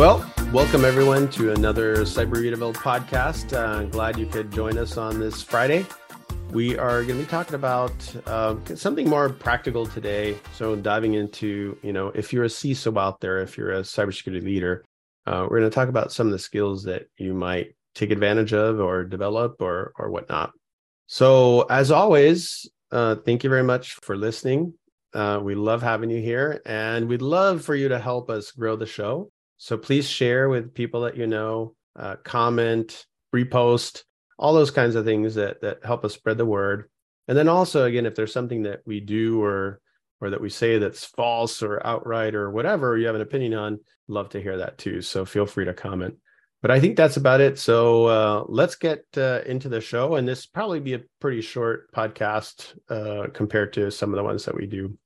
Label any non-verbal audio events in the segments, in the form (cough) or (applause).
Well, welcome everyone to another Cyberitaville podcast. Uh, glad you could join us on this Friday. We are going to be talking about uh, something more practical today. So, diving into, you know, if you're a CISO out there, if you're a cybersecurity leader, uh, we're going to talk about some of the skills that you might take advantage of or develop or or whatnot. So, as always, uh, thank you very much for listening. Uh, we love having you here, and we'd love for you to help us grow the show. So please share with people that you know, uh, comment, repost, all those kinds of things that that help us spread the word. And then also, again, if there's something that we do or or that we say that's false or outright or whatever you have an opinion on, love to hear that too. So feel free to comment. But I think that's about it. So uh, let's get uh, into the show, and this probably be a pretty short podcast uh, compared to some of the ones that we do.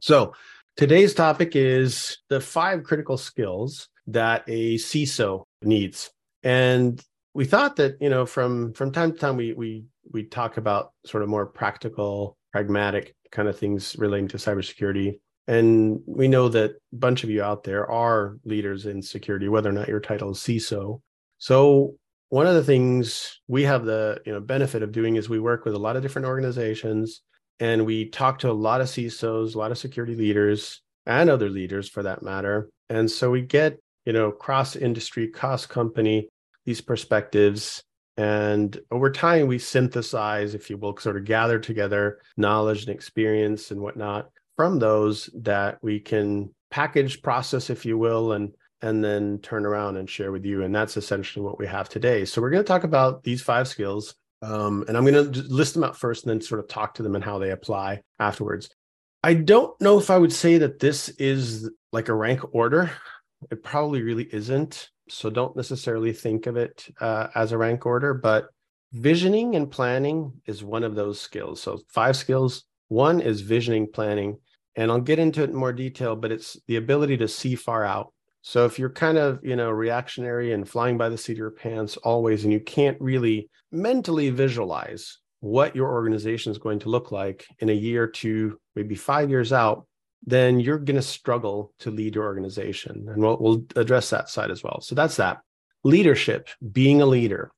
So today's topic is the five critical skills that a CISO needs, and we thought that you know from from time to time we we we talk about sort of more practical, pragmatic kind of things relating to cybersecurity. And we know that a bunch of you out there are leaders in security, whether or not your title is CISO. So one of the things we have the you know benefit of doing is we work with a lot of different organizations and we talk to a lot of CISOs, a lot of security leaders, and other leaders for that matter. And so we get you know cross industry, cross company these perspectives and over time, we synthesize, if you will, sort of gather together knowledge and experience and whatnot from those that we can package, process, if you will, and and then turn around and share with you. And that's essentially what we have today. So we're going to talk about these five skills. Um, and I'm going to list them out first and then sort of talk to them and how they apply afterwards. I don't know if I would say that this is like a rank order. It probably really isn't. So don't necessarily think of it uh, as a rank order, but visioning and planning is one of those skills. So five skills. One is visioning, planning, and I'll get into it in more detail, but it's the ability to see far out. So if you're kind of, you know, reactionary and flying by the seat of your pants always, and you can't really mentally visualize what your organization is going to look like in a year, two, maybe five years out, then you're going to struggle to lead your organization. And we'll, we'll address that side as well. So that's that. Leadership, being a leader.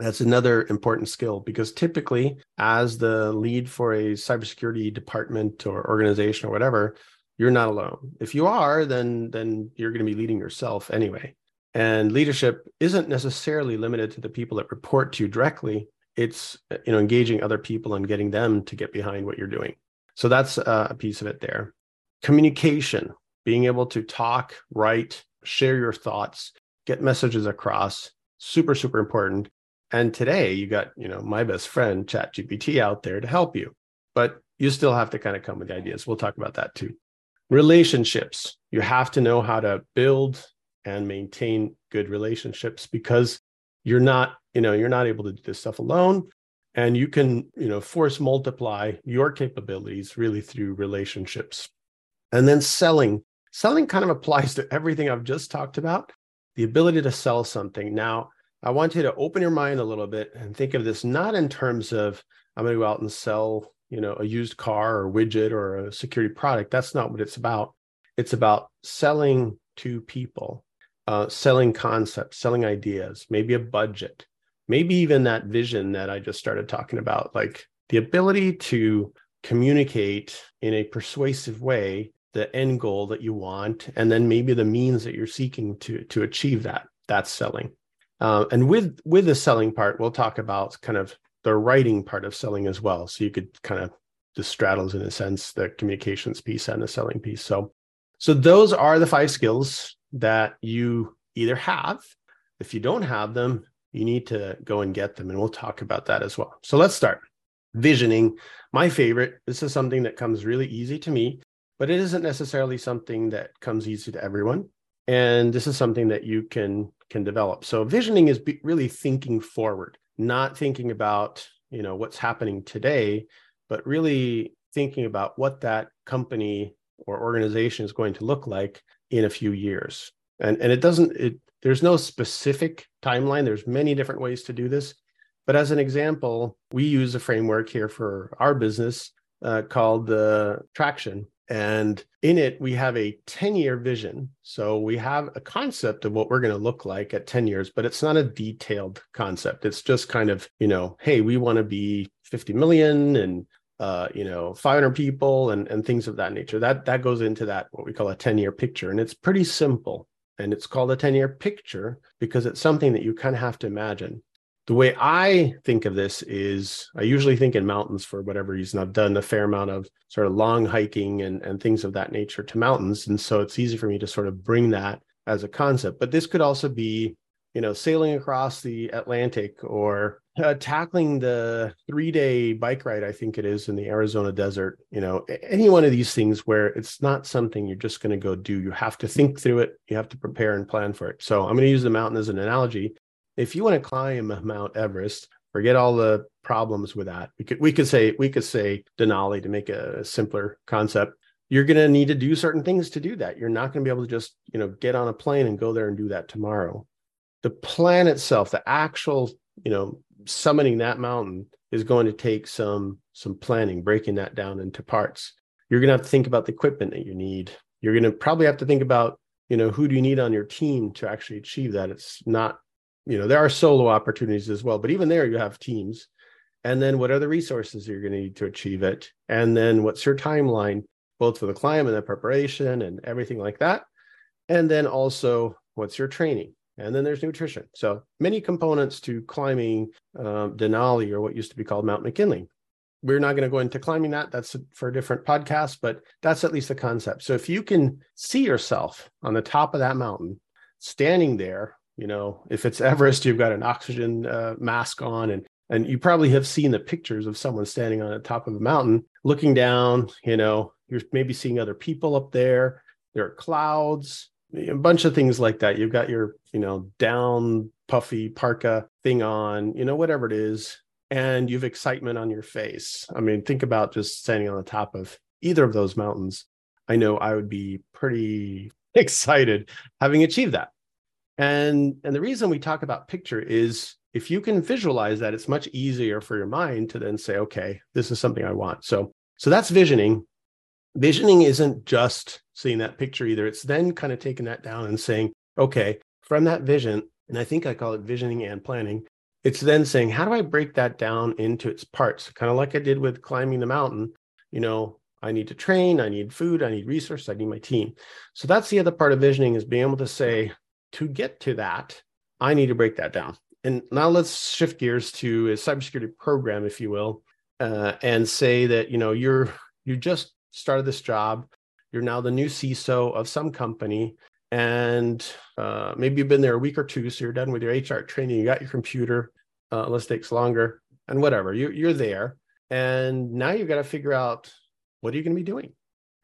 That's another important skill because typically, as the lead for a cybersecurity department or organization or whatever, you're not alone. If you are, then then you're going to be leading yourself anyway. And leadership isn't necessarily limited to the people that report to you directly. It's you know engaging other people and getting them to get behind what you're doing. So that's uh, a piece of it there communication, being able to talk, write, share your thoughts, get messages across, super, super important. And today you got, you know, my best friend, ChatGPT out there to help you, but you still have to kind of come with ideas. We'll talk about that too. Relationships. You have to know how to build and maintain good relationships because you're not, you know, you're not able to do this stuff alone and you can you know force multiply your capabilities really through relationships and then selling. Selling kind of (laughs) applies to everything I've just talked about the ability to sell something. Now, I want you to open your mind a little bit and think of this not in terms of I'm going to go out and sell, you know, a used car or widget or a security product. That's not what it's about. It's about selling to people, uh, selling concepts, selling ideas, maybe a budget, maybe even that vision that I just started talking about, like the ability to communicate in a persuasive way the end goal that you want and then maybe the means that you're seeking to to achieve that that's selling. Uh, and with with the selling part we'll talk about kind of the writing part of selling as well. So you could kind of the straddles in a sense the communications piece and the selling piece. So so those are the five skills that you either have. If you don't have them you need to go and get them and we'll talk about that as well. So let's start. Visioning. My favorite this is something that comes really easy to me but it isn't necessarily something that comes easy to everyone. And this is something that you can can develop. So visioning is really thinking forward not thinking about you know what's happening today but really thinking about what that company or organization is going to look like in a few years. And and it doesn't it there's no specific timeline. There's many different ways to do this. But as an example we use a framework here for our business uh, called the traction And in it, we have a 10 year vision. So we have a concept of what we're going to look like at 10 years, but it's not a detailed concept. It's just kind of, you know, hey, we want to be 50 million and uh, you know, 500 people and, and things of that nature. That that goes into that what we call a 10 year picture. And it's pretty simple. And it's called a 10 year picture because it's something that you kind of have to imagine the way I think of this is I usually think in mountains for whatever reason. I've done a fair amount of sort of long hiking and, and things of that nature to mountains. And so it's easy for me to sort of bring that as a concept. But this could also be, you know, sailing across the Atlantic or uh, tackling the three day bike ride, I think it is in the Arizona desert. You know, any one of these things where it's not something you're just going to go do. You have to think through it, you have to prepare and plan for it. So I'm going to use the mountain as an analogy if you want to climb Mount Everest, forget all the problems with that. We could we could say we could say Denali to make a simpler concept. You're going to need to do certain things to do that. You're not going to be able to just you know get on a plane and go there and do that tomorrow. The plan itself, the actual you know summiting that mountain is going to take some some planning, breaking that down into parts. You're going to have to think about the equipment that you need. You're going to probably have to think about you know who do you need on your team to actually achieve that. It's not you know there are solo opportunities as well but even there you have teams. And then what are the resources you're going to need to achieve it? And then what's your timeline both for the climb and the preparation and everything like that? And then also what's your training? And then there's nutrition. So many components to climbing um, denali or what used to be called mount mckinley. We're not going to go into climbing that. That's for a different podcast but that's at least the concept. So if you can see yourself on the top of that mountain standing there you know if it's everest you've got an oxygen uh, mask on and and you probably have seen the pictures of someone standing on the top of a mountain looking down you know you're maybe seeing other people up there there are clouds a bunch of things like that. You've got your you know down puffy parka thing on you know whatever it is and you've excitement on your face. I mean think about just standing on the top of either of those mountains. I know i would be pretty (laughs) excited having achieved that and and the reason we talk about picture is if you can visualize that, it's much easier for your mind to then say, okay, this is something I want. So so that's visioning. Visioning isn't just seeing that picture either. It's then kind of taking that down and saying, okay, from that vision, and I think I call it visioning and planning. It's then saying, how do I break that down into its parts? Kind of like I did with climbing the mountain. You know, I need to train, I need food, I need resources, I need my team. So that's the other part of visioning is being able to say, to get to that, I need to break that down. And now let's shift gears to a cybersecurity program, if you will, uh, and say that you know you're you just started this job, you're now the new CISO of some company, and uh, maybe you've been there a week or two, so you're done with your HR training, you got your computer, uh, unless it takes longer, and whatever, you, you're there, and now you've got to figure out what are you going to be doing,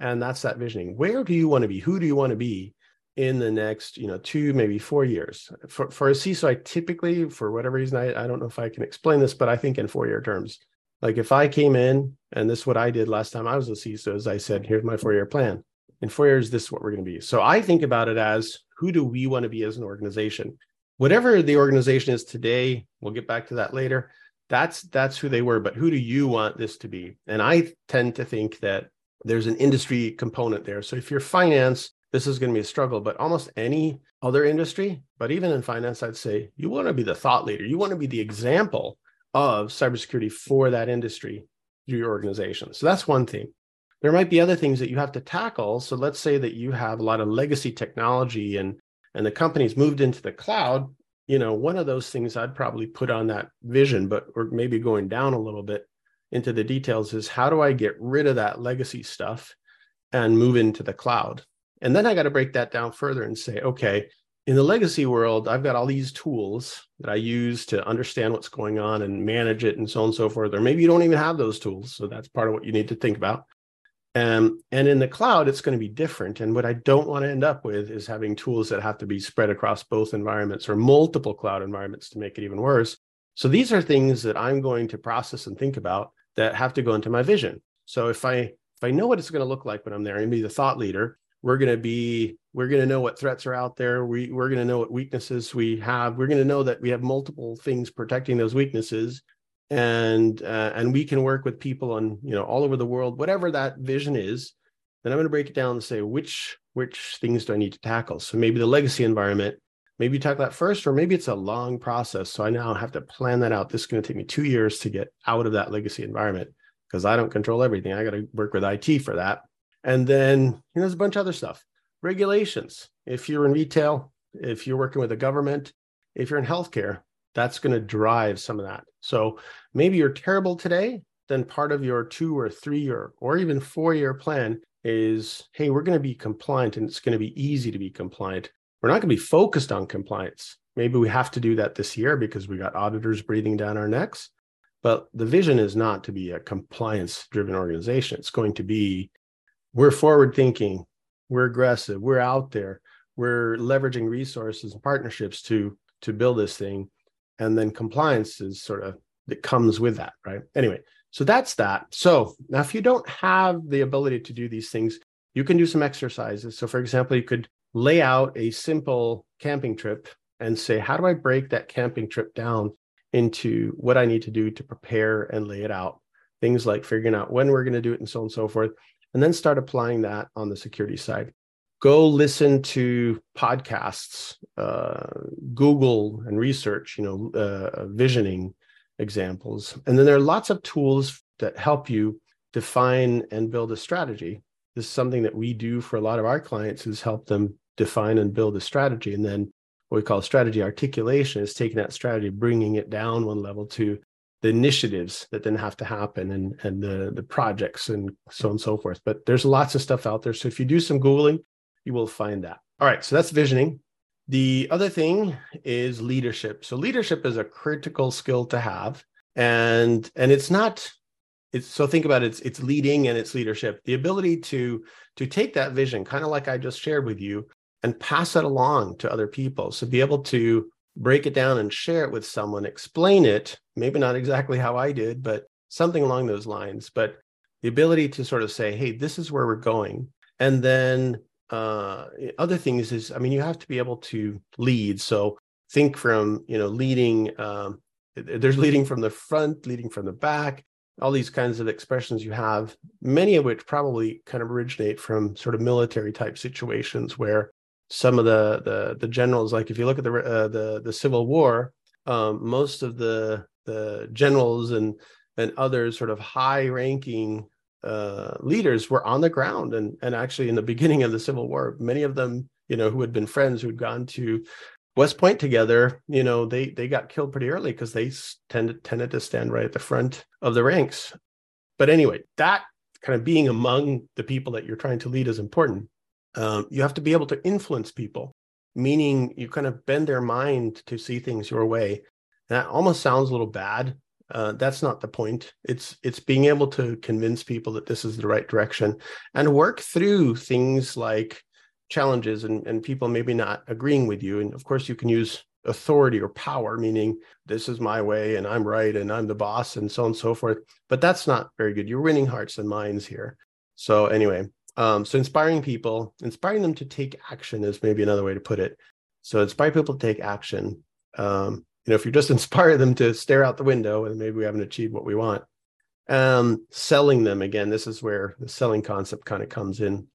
and that's that visioning. Where do you want to be? Who do you want to be? In the next, you know, two, maybe four years. For, for a CISO, I typically, for whatever reason, I, I don't know if I can explain this, but I think in four year terms. Like if I came in, and this is what I did last time I was a CISO, is I said, here's my four year plan. In four years, this is what we're going to be. So I think about it as who do we want to be as an organization? Whatever the organization is today, we'll get back to that later. That's that's who they were, but who do you want this to be? And I tend to think that there's an industry component there. So if you're finance, this is going to be a struggle, but almost any other industry, but even in finance, I'd say you want to be the thought leader. You want to be the example of cybersecurity for that industry through your organization. So that's one thing. There might be other things that you have to tackle. So let's say that you have a lot of legacy technology and and the company's moved into the cloud. You know, one of those things I'd probably put on that vision, but or maybe going down a little bit into the details is how do I get rid of that legacy stuff and move into the cloud? And then I got to break that down further and say, okay, in the legacy world, I've got all these tools that I use to understand what's going on and manage it and so on and so forth. Or maybe you don't even have those tools. So that's part of what you need to think about. Um, and in the cloud, it's going to be different. And what I don't want to end up with is having tools that have to be spread across both environments or multiple cloud environments to make it even worse. So these are things that I'm going to process and think about that have to go into my vision. So if I if I know what it's going to look like when I'm there and be the thought leader, we're going to be we're going to know what threats are out there we, we're going to know what weaknesses we have we're going to know that we have multiple things protecting those weaknesses and uh, and we can work with people on you know all over the world whatever that vision is then I'm going to break it down and say which which things do I need to tackle. So maybe the legacy environment, maybe you tackle that first, or maybe it's a long process. So I now have to plan that out. This is going to take me two years to get out of that legacy environment because I don't control everything. I got to work with IT for that. And then you know, there's a bunch of other stuff. Regulations. If you're in retail, if you're working with the government, if you're in healthcare, that's going to drive some of that. So maybe you're terrible today, then part of your two or three year or even four year plan is hey, we're going to be compliant and it's going to be easy to be compliant. We're not going to be focused on compliance. Maybe we have to do that this year because we got auditors breathing down our necks. But the vision is not to be a compliance driven organization. It's going to be we're forward thinking, we're aggressive, we're out there, we're leveraging resources and partnerships to to build this thing. And then compliance is sort of that comes with that, right? Anyway, so that's that. So now, if you don't have the ability to do these things, you can do some exercises. So, for example, you could lay out a simple camping trip and say, how do I break that camping trip down into what I need to do to prepare and lay it out? Things like figuring out when we're going to do it and so on and so forth. And then start applying that on the security side. Go listen to podcasts, uh, Google and research, you know, uh, visioning, examples. And then there are lots of tools that help you define and build a strategy. This is something that we do for a lot of our clients is help them define and build a strategy. And then what we call strategy articulation is taking that strategy, bringing it down one level to the initiatives that then have to happen and, and the, the projects and so on and so forth. But there's lots of stuff out there. So if you do some Googling, you will find that. All right. So that's visioning. The other thing is leadership. So leadership is a critical skill to have. And and it's not it's so think about it, it's it's leading and it's leadership. The ability to to take that vision, kind of like I just shared with you, and pass it along to other people. So be able to break it down and share it with someone, explain it, maybe not exactly how I did, but something along those lines. But the ability to sort of say, hey, this is where we're going. And then uh, other things is, I mean, you have to be able to lead. So think from, you know, leading, um, there's leading from the front, leading from the back, all these kinds of expressions you have, many of which probably kind of originate from sort of military type situations where some of the the, the generals, like if you look at the uh, the the Civil War, um, most of the the generals and and others sort of high ranking uh, leaders were on the ground and and actually in the beginning of the civil war many of them you know who had been friends who'd gone to west point together you know they they got killed pretty early because they tended tended to stand right at the front of the ranks. But anyway that kind of being among the people that you're trying to lead is important um, you have to be able to influence people meaning you kind of bend their mind to see things your way. That almost sounds a little bad uh, that's not the point. It's it's being able to convince people that this is the right direction and work through things like challenges and, and people maybe not agreeing with you. And of course you can use authority or power meaning this is my way and i'm right and i'm the boss and so on and so forth. But that's not very good. You're winning hearts and minds here. So anyway um, so inspiring people inspiring them to take action is maybe another way to put it. So inspire people to take action. Um, you know if you just (laughs) inspire them to stare out the window and maybe we haven't achieved what we want. Um selling them again this is where the selling concept kind of comes in.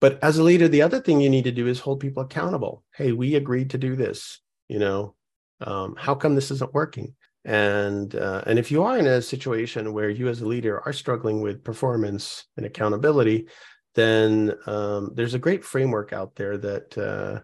But as a leader the other thing you need to do is hold people accountable. Hey we agreed to do this you know? Um, how come this isn't working? And uh, and if you are in a situation where you as a leader are struggling with performance and accountability then um, there's a great framework out there that uh,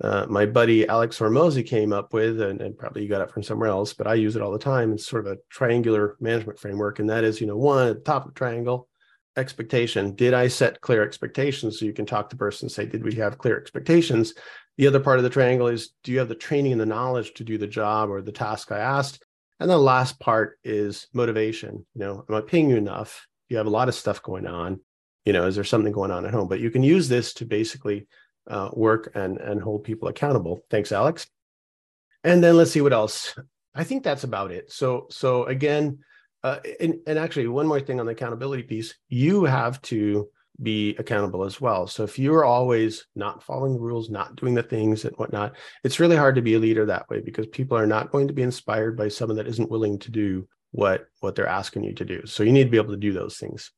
uh, my buddy Alex Hormozi came up with, and, and, probably you got it from somewhere else, but I use it all the time. It's sort of a triangular management framework. And that is, you know, one at the top of the triangle, expectation. Did I set clear expectations? So you can talk to the person and say, did we have clear expectations? The other part of the triangle is, do you have the training and the knowledge to do the job or the task I asked? And the last part is motivation. You know, am I paying you enough? You have a lot of stuff going on. You know, is there something going on at home? But you can use this to basically uh, work and and hold people accountable. Thanks, Alex. And then let's see what else. I think that's about it. So so again, uh, and, and actually one more thing on the accountability piece, you have to be accountable as well. So if you're always not following the rules, not doing the things and whatnot, it's really hard to be a leader that way because people are not going to be inspired by someone that isn't willing to do what what they're asking you to do. So you need to be able to do those things.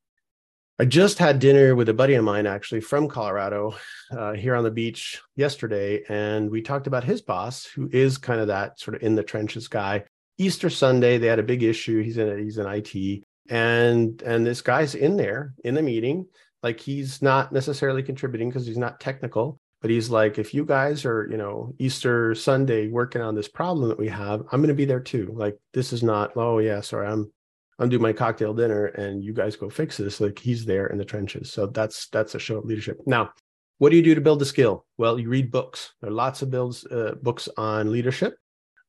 I just had dinner with a buddy of mine, actually from Colorado, uh, here on the beach yesterday, and we talked about his boss, who is kind of that sort of in the trenches guy. Easter Sunday, they had a big issue. He's in he's in IT, and and this guy's in there in the meeting, like he's not necessarily contributing because he's not technical, but he's like, if you guys are, you know, Easter Sunday working on this problem that we have, I'm going to be there too. Like this is not, oh yeah, sorry, I'm I'm my cocktail dinner and you guys go fix this. Like he's there in the trenches. So that's that's a show of leadership. Now, what do you do to build a skill? Well, you read books. There are lots of builds uh, books on leadership.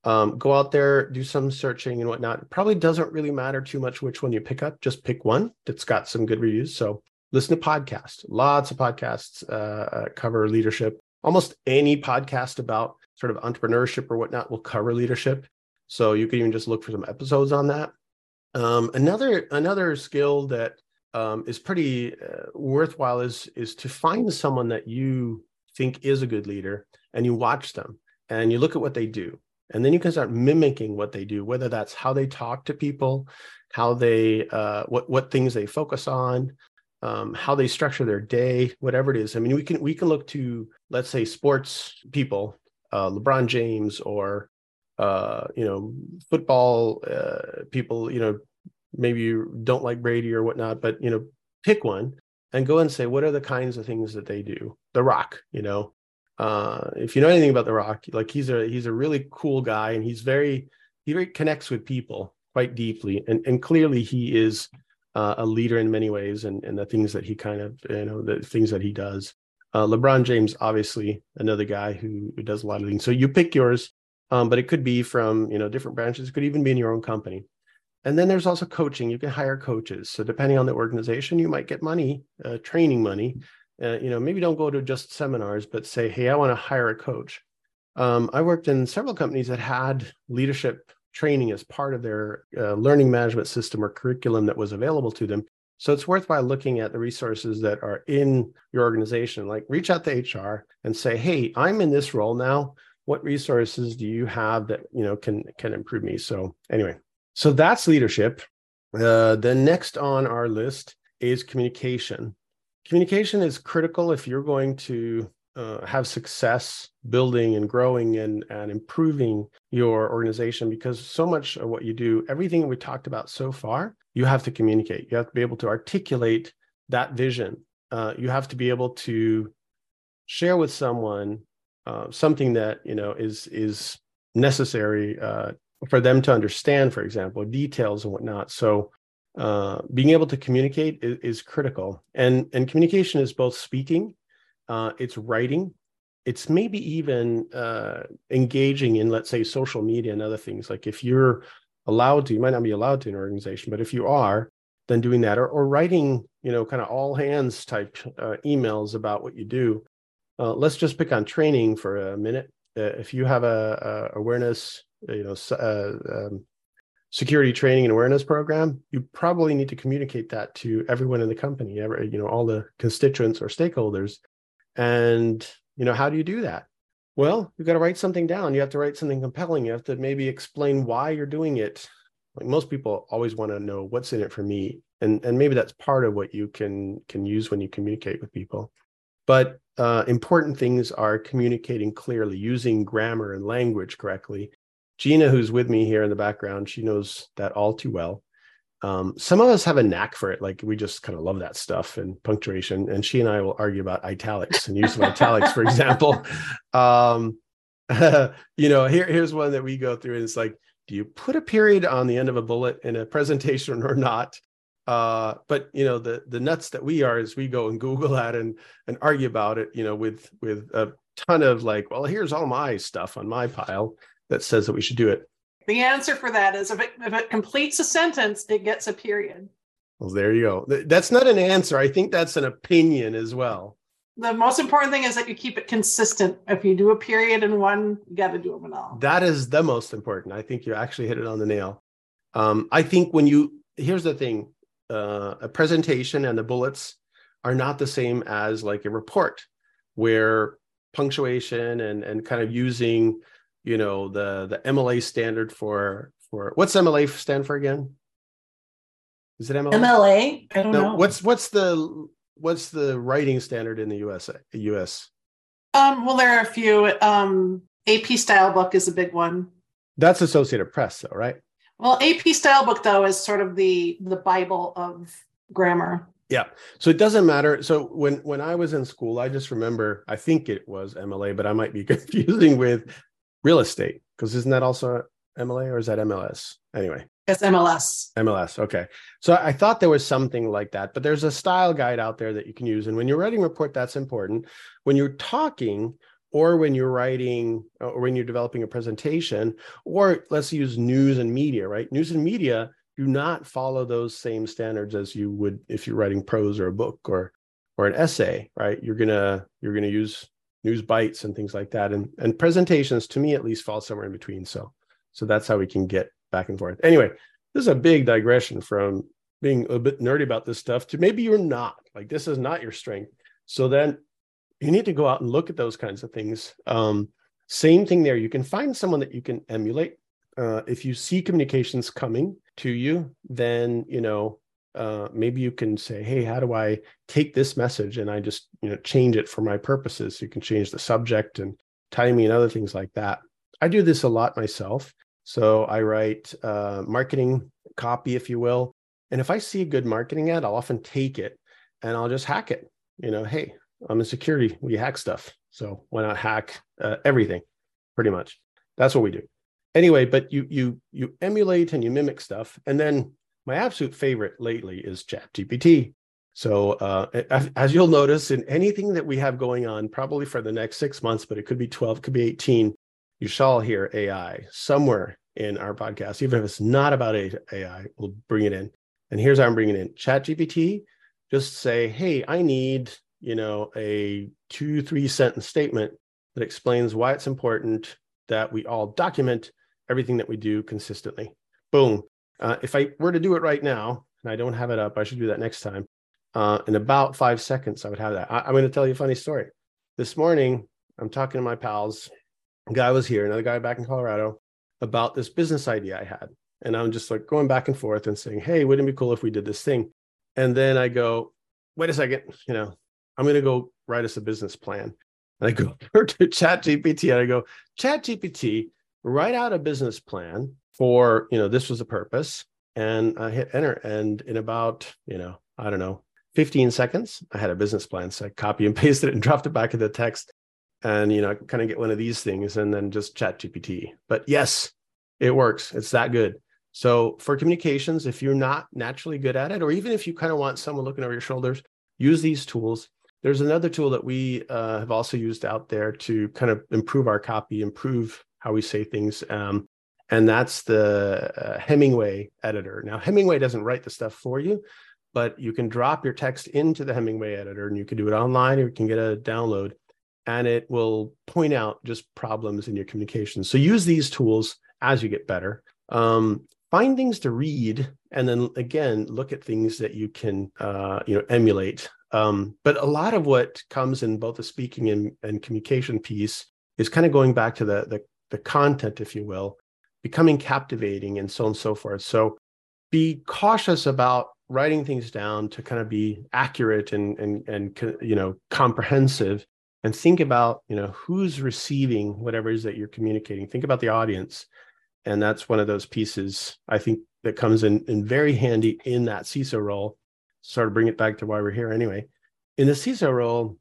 Um, go out there, do some searching and whatnot. Probably doesn't really matter too much which one you pick up. Just pick one that's got some good reviews. So listen to podcasts. Lots of podcasts uh, uh cover leadership. Almost any podcast about sort of entrepreneurship or whatnot will cover leadership. So you can even just look for some episodes on that. Um, another another skill that um, is pretty uh, worthwhile is is to find someone that you think is a good leader and you watch them and you look at what they do and then you can start mimicking what they do whether that's how they talk to people how they uh, what what things they focus on um, how they structure their day whatever it is. I mean we can we can look to let's say sports people uh, lebron james or uh, you know, football uh, people, you know, maybe you don't like Brady or whatnot, but you know, pick one and go and say what are the kinds of things that they do. The Rock, you know, uh, if you know anything about The Rock, like he's a he's a really cool guy and he's very he very connects with people quite deeply, and and clearly he is uh, a leader in many ways, and and the things that he kind of you know the things that he does. Uh, LeBron James, obviously, another guy who, who does a lot of things. So you pick yours um, but it could be from you know different branches. It could even be in your own company. And then there's also coaching. You can hire coaches. So depending on the organization, you might get money, uh, training money. Uh, you know, maybe don't go to just seminars, but say, hey, I want to hire a coach. Um, I worked in several companies that had leadership training as part of their uh, learning management system or curriculum that was available to them. So it's worthwhile looking at the resources that are in your organization. Like reach out to HR and say, hey, I'm in this role now what resources do you have that you know can can improve me? So anyway so that's leadership. Uh, the next on our list is communication. Communication is critical if you're going to uh, have success building and growing and, and improving your organization because so much of what you do everything we talked about so far you have to communicate. You have to be able to articulate that vision. Uh, you have to be able to share with someone uh, something that you know is is necessary uh, for them to understand, for example, details and whatnot. So uh, being able to communicate is, is, critical, and and communication is both speaking, uh, it's writing, it's maybe even uh, engaging in let's say social media and other things. Like if you're allowed to, you might not be allowed to in an organization, but if you are, then doing that or, or writing, you know, kind of all hands type uh, emails about what you do uh, let's just pick on training for a minute. Uh, if you have a, a awareness, you know, uh, um, security training and awareness program, you probably need to communicate that to everyone in the company, every, you know, all the constituents or stakeholders. And you know, how do you do that? Well, you've got to write something down. You have to write something compelling. You have to maybe explain why you're doing it. Like most people always want to know what's in it for me, and and maybe that's part of what you can can use when you communicate with people. But uh, important things are communicating clearly, using grammar and language correctly. Gina, who's with me here in the background, she knows that all too well. Um, some of us have a knack for it, like we just kind of love that stuff and punctuation. And she and I will argue about italics and use of italics, for example. (laughs) Um, (laughs) you know, here, here's one that we go through, and it's like, do you put a period on the end of a bullet in a presentation or not? Uh, but you know the the nuts that we are is we go and google that and and argue about it you know with with a ton of like well here's all my stuff on my pile that says that we should do it. The answer for that is if it, if it completes a sentence it gets a period. Well there you go. That's not an answer. I think that's an opinion as well. The most important thing is that you keep it consistent. If you do a period in one you got to do them in all. That is the most important. I think you actually hit it on the nail. Um, i think when you here's the thing uh, a presentation and the bullets are not the same as like a report where punctuation and and kind of using you know the the MLA standard for for what's MLA stand for again? Is it MLA? MLA? I don't No, know. What's what's the what's the writing standard in the USA? US. Um, well, there are a few. Um, AP style book is a big one. That's Associated Press, though, right? Well, AP style book though is sort of the the Bible of grammar. Yeah. So it doesn't matter. So when when I was in school, I just remember I think it was MLA, but I might be (laughs) confusing with real estate because isn't that also MLA or is that MLS? Anyway, It's MLS. MLS. Okay. So I thought there was something like that, but there's a style guide out there that you can use. And when you're writing a report, that's important. When you're talking or when you're writing uh, or when you're developing a presentation, or let's use news and media, right? News and media do not follow those same standards as you would if you're writing prose or a book or or an essay, right? You're gonna you're gonna use news bites and things like that. And and presentations to me at least fall somewhere in between. So so that's how we can get back and forth. Anyway, this is a big digression from being a bit nerdy about this stuff to maybe you're not like this is not your strength. So then you need to go out and look at those kinds of things. Um, same thing there. You can find someone that you can emulate. Uh, if you see communications coming to you, then you know uh, maybe you can say, "Hey, how do I take this message and I just you know change it for my purposes?" You can change the subject and timing and other things like that. I do this a lot myself. So I write uh, marketing copy, if you will, and if I see a good marketing ad, I'll often take it and I'll just hack it. You know, hey, I'm in security. We hack stuff. So why not hack uh, everything? Pretty much. That's what we do. Anyway, but you you you emulate and you mimic stuff, and then my absolute favorite lately is ChatGPT. So uh, as, you'll notice in anything that we have going on, probably for the next six months, but it could be 12, could be 18, you shall hear AI somewhere in our podcast, even if it's not about AI, we'll bring it in. And here's how I'm bringing it in ChatGPT. Just say, hey, I need you know a two three sentence statement that explains why it's important that we all document everything that we do consistently. Boom. Uh, if i were to do it right now and i don't have it up i should do that next time uh, in about five seconds i would have that. I, i'm going to tell you a funny story. This morning i'm talking to my pals. A guy was here another guy back in colorado about this business idea i had. And i'm just like going back and forth and saying hey wouldn't it be cool if we did this thing? And then i go wait a second you know I'm going to go write us a business plan. And I go (laughs) to Chat GPT and I go, Chat GPT, write out a business plan for, you know, this was the purpose. And I hit enter. And in about, you know, I don't know, 15 seconds, I had a business plan. So I copy and (laughs) pasted it and dropped it back in the text. And, you know, kind of get one of these things and then just Chat GPT. But yes, it works. It's that good. So for communications, if you're not naturally good at it, or even if you kind of want someone looking over your shoulders, use these tools there's another tool that we uh, have also used out there to kind of improve our copy, improve how we say things. Um, and that's the uh, Hemingway editor. Now, Hemingway doesn't write the stuff for you, but you can drop your text into the Hemingway editor and you can do it online or you can get a download and it will point out just problems in your communication. So use these tools as you get better. Um, find things to read and then again look at things that you can uh, you know emulate um, but a lot of what comes in both the speaking and, and communication piece is kind of going back to the, the, the content, if you will, becoming captivating and so on and so forth. So be cautious about writing things down to kind of be accurate and and and you know comprehensive and think about you know who's receiving whatever it is that you're communicating. Think about the audience. And that's one of those pieces i think that comes in in very handy in that ciso role sort of bring it back to why we're here anyway. In the CISO role,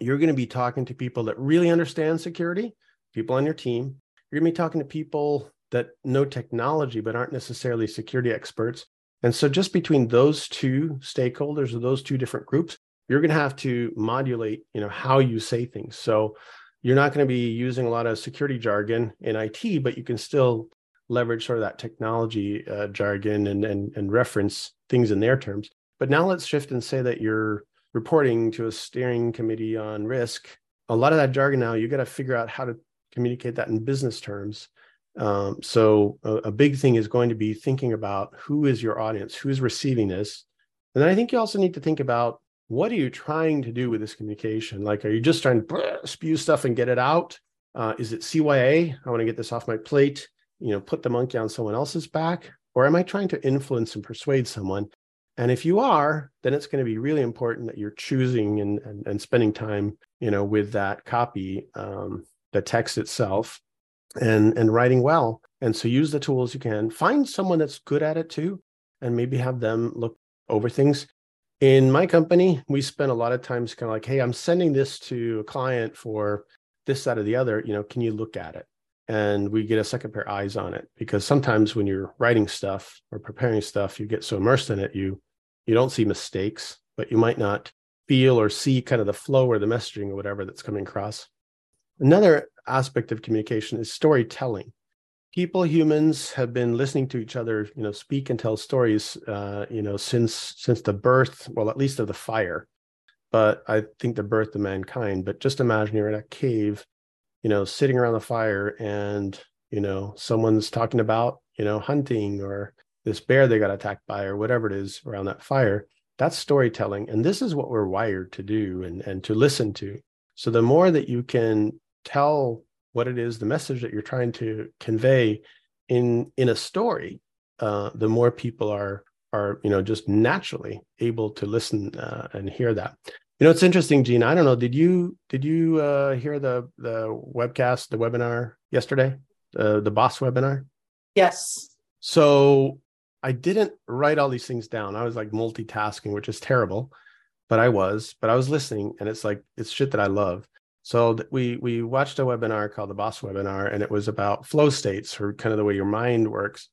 you're going to be talking to people that really understand security, people on your team. You're going to be talking to people that know technology but aren't necessarily security experts. And so, just between those two stakeholders or those two different groups, you're going to have to modulate, you know, how you say things. So, you're not going to be using a lot of security jargon in IT, but you can still leverage sort of that technology uh, jargon and, and and reference things in their terms. But now let's shift and say that you're reporting to a steering committee on risk. A lot of that jargon now, you got to figure out how to communicate that in business terms. Um, so a, a, big thing is going to be thinking about who is your audience, who's receiving this. And then I think you also need to think about what are you trying to do with this communication? Like, are you just trying to spew stuff and get it out? Uh, is it CYA? I want to get this off my plate, you know, put the monkey on someone else's back? Or am I trying to influence and persuade someone? And if you are, then it's going to be really important that you're choosing and, and, and spending time, you know, with that copy, um, the text itself, and and writing well. And so use the tools you can. Find someone that's good at it too, and maybe have them look over things. In my company, we spend a lot of times kind of like, hey, I'm sending this to a client for this, that, or the other. You know, can you look at it? and we get a second pair of eyes on it because sometimes when you're writing stuff or preparing stuff you get so immersed in it you you don't see mistakes but you might not feel or see kind of the flow or the messaging or whatever that's coming across. Another aspect of communication is storytelling. People humans have been listening to each other you know speak and tell stories uh, you know since since the birth well at least of the fire. But i think the birth of mankind but just imagine you're in a cave you know, sitting around the fire and, you know, someone's talking about, you know, hunting or this bear they got attacked by or whatever it is around that fire. That's storytelling. And this is what we're wired to do and, and to listen to. So the more that you can tell what it is, the message that you're trying to convey in in a story, uh, the more people are are you know just naturally able to listen uh, and hear that. You know, it's interesting, Gene. I don't know. Did you did you uh, hear the the webcast, the webinar yesterday, uh, the boss webinar? Yes. So I didn't write all these things down. I was like multitasking, which is terrible, but I was. But I was listening, and it's like it's shit that I love. So we we watched a webinar called the Boss Webinar, and it was about flow states or kind of the way your mind works.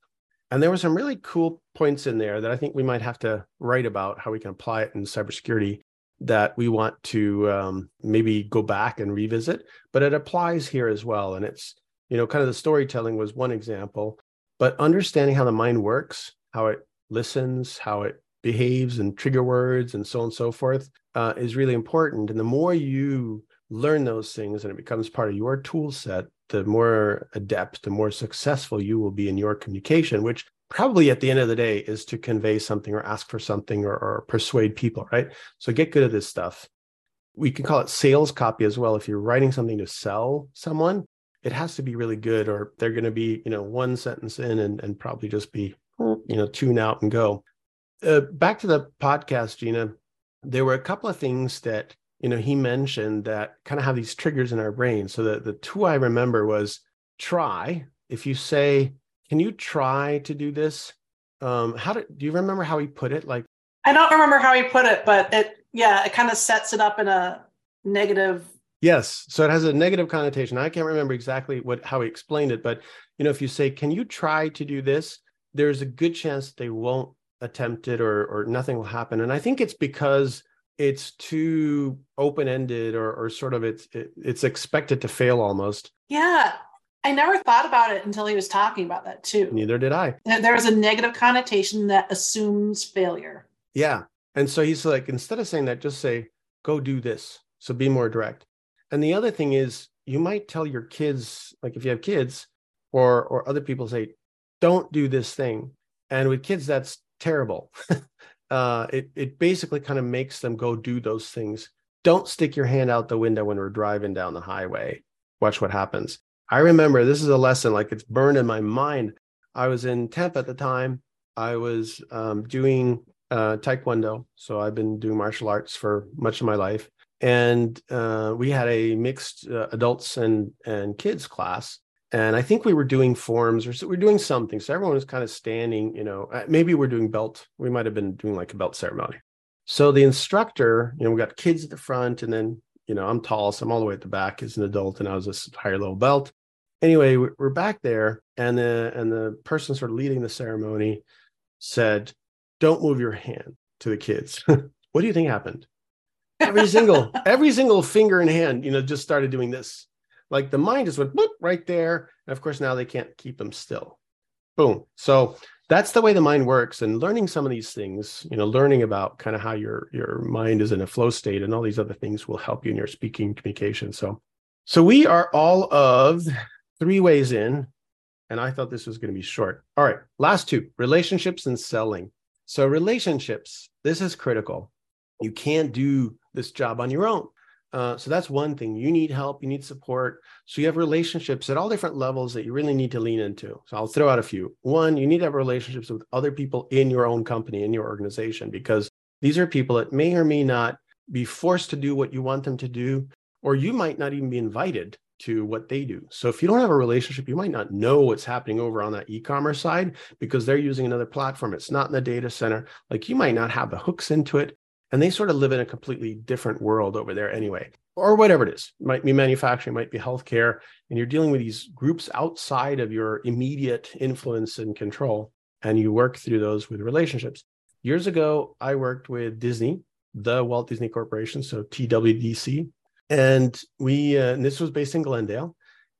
And there were some really cool points in there that I think we might have to write about how we can apply it in cybersecurity that we want to um, maybe go back and revisit, but it applies here as well. And it's, you know, kind of the storytelling was one example, but understanding how the mind works, how it listens, how it behaves and trigger words and so on and so forth uh, is really important. And the more you learn those things and it becomes part of your tool set, the more adept, the more successful you will be in your communication, which probably at the end of the day is to convey something or ask for something or, or, persuade people, right? So get good at this stuff. We can call it sales copy as well. If you're writing something to sell someone, it has to be really good, or they're going to be, you know, one sentence in and, and probably just be, you know, tune out and go. Uh, back to the podcast, Gina, there were a couple of things that, you know, he mentioned that kind of have these triggers in our brain. So the, the two I remember was try. If you say, can you try to do this? Um, how did do you remember how he put it? Like I don't remember how he put it, but it yeah, it kind of sets it up in a negative Yes. So it has a negative connotation. I can't remember exactly what how he explained it, but you know, if you say, Can you try to do this? There's a good chance they won't attempt it or or nothing will happen. And I think it's because it's too open-ended or or sort of it's it, it's expected to fail almost. Yeah. I never thought about it until he was talking about that too. Neither did I. There is a negative connotation that assumes failure. Yeah. And so he's like, instead of saying that, just say, go do this. So be more direct. And the other thing is, you might tell your kids, like if you have kids or or other people say, don't do this thing. And with kids, that's terrible. (laughs) uh, it it basically kind of makes them go do those things. Don't stick your hand out the window when we're driving down the highway. Watch what happens. I remember this is a lesson like it's burned in my mind. I was in Tampa at the time. I was um, doing uh, Taekwondo. So I've been doing martial arts for much of my life. And uh, we had a mixed uh, adults and, and kids class. And I think we were doing forms or so we are doing something. So everyone was kind of standing, you know, uh, maybe we're doing belt. We might have been doing like a belt ceremony. So the instructor, you know, we got kids at the front and then, you know, I'm tall, so I'm all the way at the back as an adult and I was a higher level belt anyway, we're back there, and the and the person sort of leading the ceremony said, "Don't move your hand to the kids." (laughs) what do you think happened? Every single (laughs) every single finger and hand, you know, just started doing this. Like the mind just went boop, right there, and of course now they can't keep them still. Boom. So that's the way the mind works and learning some of these things you know learning about kind of how your your mind is in a flow state and all these other things will help you in your speaking communication so so we are all of three ways in, and I thought this was going to be short. All right, last two relationships and selling. So, relationships, this is critical. You can't do this job on your own. Uh, so that's one thing. You need help, you need support. So you have relationships at all different levels that you really need to lean into. So I'll throw out a few. One, you need to have relationships with other people in your own company, in your organization, because these are people that may or may not be forced to do what you want them to do, or you might not even be invited to what they do. So if you don't have a relationship, you might not know what's happening over on that e-commerce side because they're using another platform. It's not in the data center. Like you might not have the hooks into it. And they sort of live in a completely different world over there anyway, or whatever it is. Might be manufacturing, might be healthcare, and you're dealing with these groups outside of your immediate influence and control. And you work through those with relationships. Years ago, I worked with Disney, the Walt Disney Corporation, so TWDC, and we uh, and this was based in Glendale.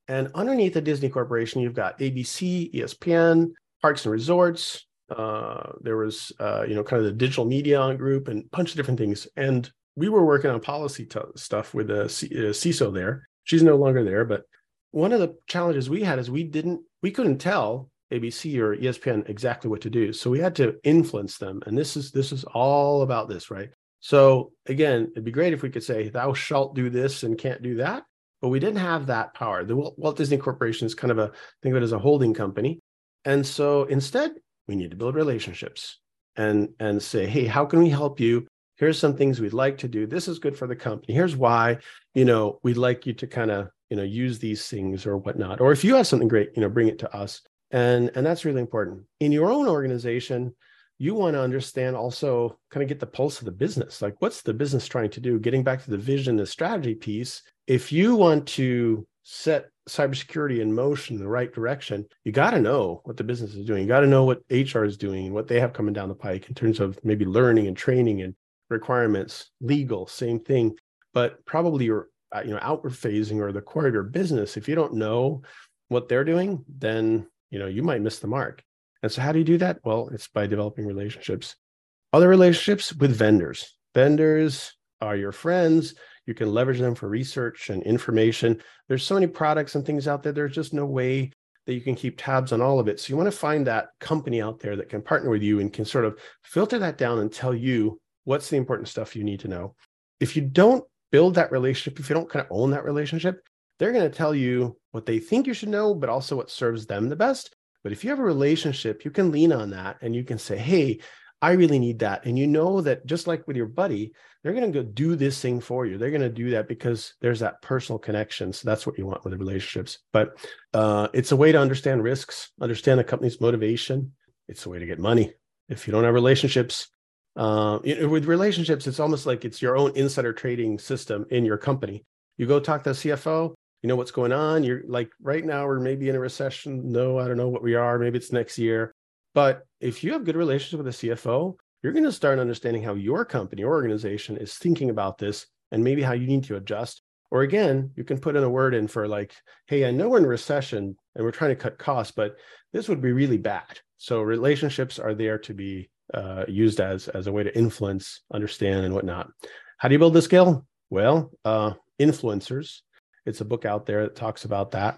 And underneath the Disney Corporation, you've got ABC, ESPN, Parks and Resorts, uh, there was, uh, you know, kind of the digital media group and a bunch of different things. And we were working on policy t- stuff with the C- uh, CISO there. She's no longer there, but one of the challenges we had is we didn't, we couldn't tell ABC or ESPN exactly what to do. So we had to influence them. And this is this is all about this, right? So again, it'd be great if we could say, thou shalt do this and can't do that. But we didn't have that power. The Walt Disney Corporation is kind of a think of it as a holding company. And so instead, we need to build relationships and and say hey how can we help you? Here's some things we'd like to do. This is good for the company. Here's why you know we'd like you to kind of you know use these things or whatnot. Or if you have something great you know bring it to us. And and that's really important. In your own organization you want to understand also kind of get the pulse of the business. Like what's the business trying to do? Getting back to the vision the strategy piece if you want to set cybersecurity in motion in the right direction, you got to know what the business is doing. You got to know what HR is doing, what they have coming down the pike in terms of maybe learning and training and requirements, legal, same thing. But probably your uh, you know outward phasing or the core of your business, if you don't know what they're doing, then you know you might miss the mark. And so how do you do that? Well, it's by developing relationships. Other relationships with vendors. Vendors are your friends you can leverage them for research and information. There's so many products and things out there. There's just no way that you can keep tabs on all of it. So you want to find that company out there that can partner with you and can sort of filter that down and tell you what's the important stuff you need to know. If you don't build that relationship, if you don't kind of own that relationship, they're going to tell you what they think you should know, but also what serves them the best. But if you have a relationship, you can lean on that and you can say, hey, I really need that. And you know that just like with your buddy, they're going to go do this thing for you. They're going to do that because there's that personal connection. So that's what you want with the relationships. But uh, it's a way to understand risks, understand the company's motivation. It's a way to get money. If you don't have relationships, uh, know, with relationships, it's almost like it's your own insider trading system in your company. You go talk to the CFO, you know what's going on. You're like right now, we're maybe in a recession. No, I don't know what we are. Maybe it's next year. But if you have good relationship with a CFO, you're going to start understanding how your company or organization is thinking about this and maybe how you need to adjust. Or again, you can put in a word in for like, hey, I know we're in recession and we're trying to cut costs, but this would be really bad. So relationships are there to be uh, used as as a way to influence, understand, and whatnot. How do you build the skill? Well, uh, influencers. It's a book out there that talks about that.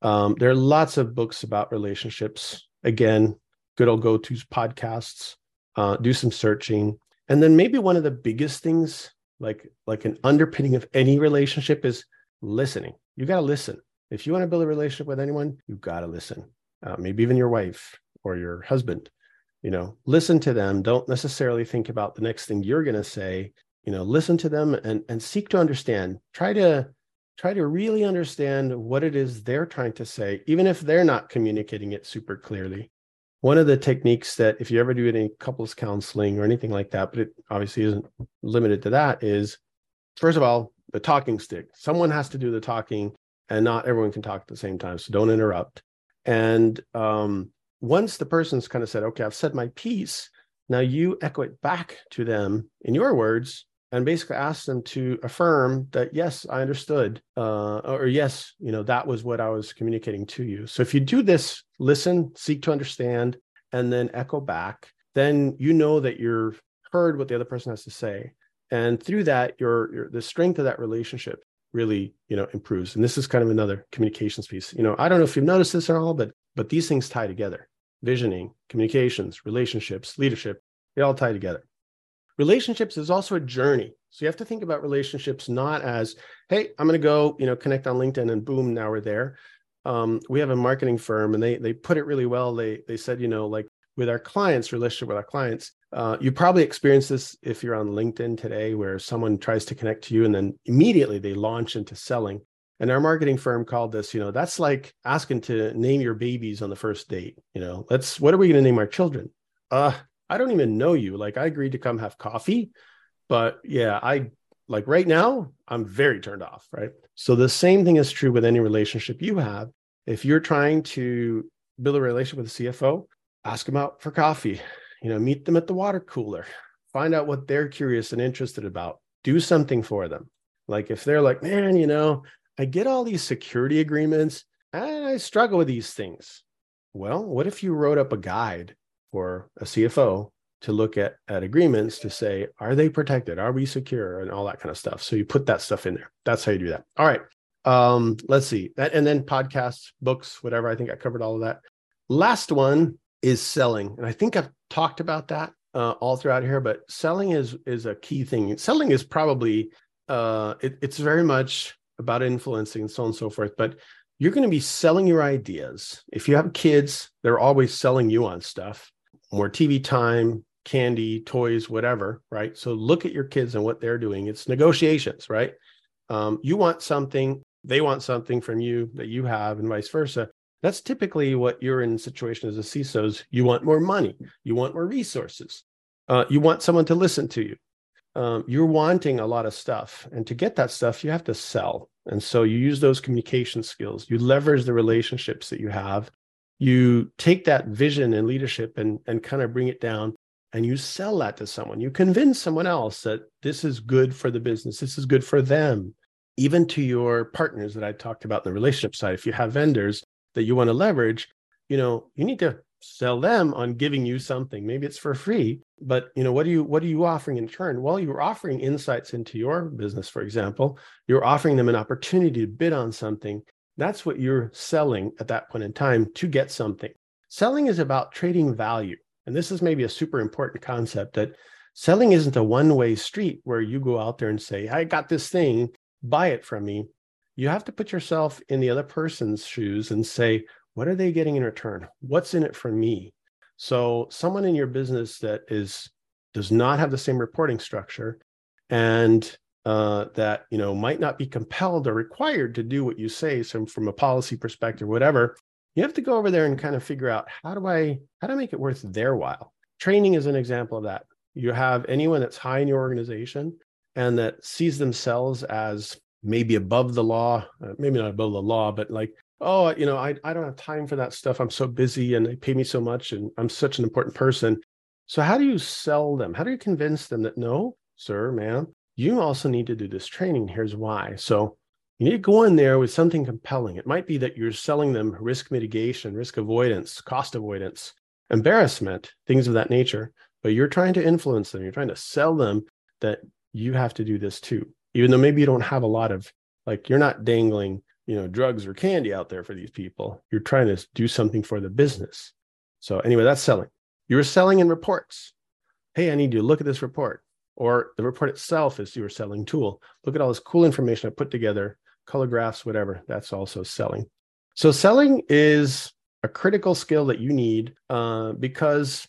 Um, there are lots of books about relationships. Again, good old go tos podcasts, uh, do some searching. And then maybe one of the biggest things, like like an underpinning of any relationship, is listening. You got to listen. If you want to build a relationship with anyone, you got to listen. Uh, maybe even your wife or your husband. You know, listen to them. Don't necessarily think about the next thing you're going to say. You know, listen to them and and seek to understand. Try to try to really understand what it is they're trying to say, even if they're not communicating it super clearly one of the techniques that if you ever do any couples counseling or anything like that but it obviously isn't limited to that is first of all the talking stick. Someone has to do the talking and not everyone can talk at the same time so don't interrupt. And um, once the person's kind of said okay i've said my piece. Now you echo it back to them in your words and basically ask them to affirm that yes i understood uh, or yes you know that was what i was communicating to you. So if you do this listen seek to understand and then echo back then you know that you're heard what the other person has to say. And through that your, your the strength of that relationship really you know improves. And this is kind of another communications piece. You know i don't know if you've noticed this at all but but these things tie together. Visioning communications relationships leadership they all tie together relationships is also a journey So you have to think about relationships not as, hey, I'm going to go, you know, connect on LinkedIn and boom, now we're there. Um, we have a marketing firm and they they put it really well. They they said, you know, like with our clients, relationship with our clients, uh, you probably experience this if you're on LinkedIn today, where someone tries to connect to you and then immediately they launch into selling. And our marketing firm called this, you know, that's like asking to name your babies on the first date. You know, let's what are we going to name our children? Uh, I don't even know you. Like I agreed to come have coffee, but yeah, I like right now, I'm very turned off, right? So the same thing is true with any relationship you have. If you're trying to build a relationship with a CFO, ask them out for coffee, you know, meet them at the water cooler, find out what they're curious and interested about, do something for them. Like if they're like, man, you know, I get all these security agreements and I struggle with these things. Well, what if you wrote up a guide for a CFO to look at, at agreements to say, are they protected? Are we secure? And all that kind of stuff. So you put that stuff in there. That's how you do that. All right. Um, let's see. That, and then podcasts, books, whatever. I think I covered all of that. Last one is selling. And I think I've talked about that uh, all throughout here, but selling is is a key thing. Selling is probably uh, it, it's very much about influencing and so on and so forth. But you're going to be selling your ideas. If you have kids, they're always selling you on stuff, more TV time, candy, toys, whatever, right? So look at your kids and what they're doing. It's negotiations, right? Um, you want something, they want something from you that you have, and vice versa. That's typically what you're in situation as a CISOs. You want more money, you want more resources, uh, you want someone to listen to you. Um, you're wanting a lot of stuff, and to get that stuff, you have to sell. And so you use those communication skills. You leverage the relationships that you have. You take that vision and leadership and and kind of bring it down and you sell that to someone. You convince someone else that this is good for the business, this is good for them, even to your partners that I talked about in the relationship side. If you have vendors that you want to leverage, you know, you need to sell them on giving you something. Maybe it's for free, but you know, what are you what are you offering in turn? Well, you're offering insights into your business, for example. You're offering them an opportunity to bid on something. That's what you're selling at that point in time to get something. Selling is about trading value. And this is maybe a super important concept that selling isn't a one way street where you go out there and say, I got this thing, buy it from me. You have to put yourself in the other person's shoes and say, what are they getting in return? What's in it for me? So, someone in your business that is does not have the same reporting structure and uh, that you know might not be compelled or required to do what you say so from a policy perspective whatever you have to go over there and kind of figure out how do I how do I make it worth their while? Training is an example of that. You have anyone that's high in your organization and that sees themselves as maybe above the law, uh, maybe not above the law, but like, oh, you know, I, I don't have time for that stuff. I'm so busy and they pay me so much and I'm such an important person. So, how do you sell them? How do you convince them that no, sir, ma'am, you also need to do this training? Here's why. So, you need to go in there with something compelling. It might be that you're selling them risk mitigation, risk avoidance, cost avoidance, embarrassment, things of that nature, but you're trying to influence them. You're trying to sell them that you have to do this too, even though maybe you don't have a lot of, like, you're not dangling, you know, drugs or candy out there for these people. You're trying to do something for the business. So, anyway, that's selling. You're selling in reports. Hey, I need you to look at this report. Or the report itself is your selling tool. Look at all this cool information I put together color graphs, whatever. That's also selling. So selling is a critical skill that you need uh, because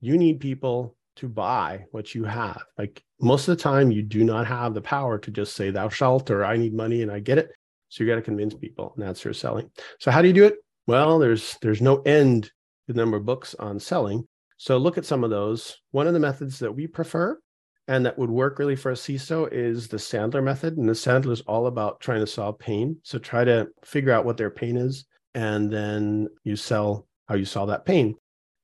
you need people to buy what you have. Like most of the time, you do not have the power to just say "thou shalt" or "I need money" and I get it. So you got to convince people, and that's your selling. So how do you do it? Well, there's there's no end to the number of books on selling. So look at some of those. One of the methods that we prefer and that would work really for a CISO is the Sandler method. And the Sandler is all about trying to solve pain. So try to figure out what their pain is, and then you sell how you solve that pain.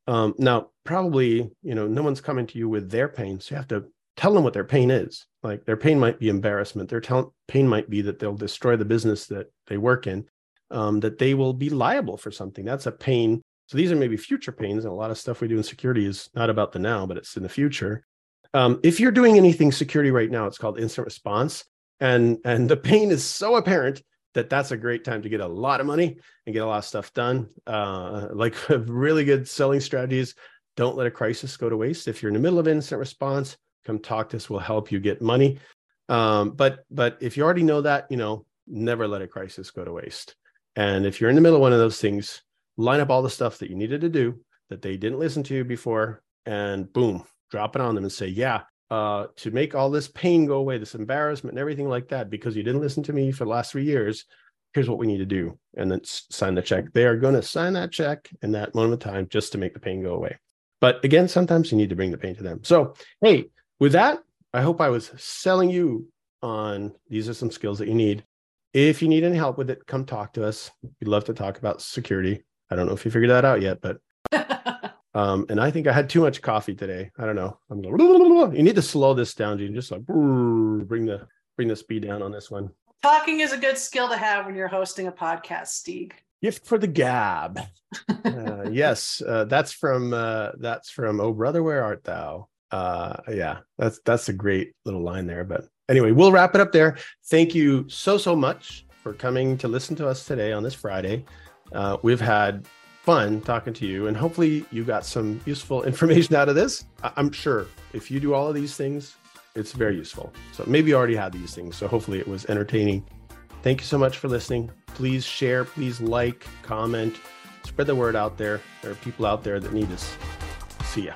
Um, now, probably, you know, no one's coming to you with their pain. So you have to tell them what their pain is. Like their pain might be embarrassment. Their pain might be that they'll destroy the business that they work in, um, that they will be liable for something. That's a pain. So these are maybe future pains. And a lot of stuff we do in security is not about the now, but it's in the future. Um, if you're doing anything security right now, it's called incident response, and and the pain is so apparent that that's a great time to get a lot of money and get a lot of stuff done. Uh, like (laughs) really good selling strategies. Don't let a crisis go to waste. If you're in the middle of incident response, come talk to us. We'll help you get money. Um, but but if you already know that, you know, never let a crisis go to waste. And if you're in the middle of one of those things, line up all the stuff that you needed to do that they didn't listen to you before, and boom, drop it on them and say, yeah, uh, to make all this pain go away, this embarrassment and everything like that, because you didn't listen to me for the last three years, here's what we need to do. And then sign the check. They are going to sign that check in that moment of time just to make the pain go away. But again, sometimes you need to bring the pain to them. So, hey, with that, I hope I was selling you on these are some skills that you need. If you need any help with it, come talk to us. We'd love to talk about security. I don't know if you figured that out yet, but (laughs) um, and I think I had too much coffee today. I don't know. I'm going, (laughs) you need to slow this down, Gene. Just like bring the bring the speed down on this one. Talking is a good skill to have when you're hosting a podcast, Stig. Gift for the gab. (laughs) uh, yes, uh, that's from uh, that's from Oh Brother, Where Art Thou? Uh, yeah, that's that's a great little line there. But anyway, we'll wrap it up there. Thank you so so much for coming to listen to us today on this Friday. Uh, we've had fun talking to you, and hopefully you got some useful (laughs) information out of this. I'm sure if you do all of these things, it's very useful. So maybe you already had these things. So hopefully it was entertaining. Thank you so much for listening. Please share, please like, comment, spread the word out there. There are people out there that need us. See ya.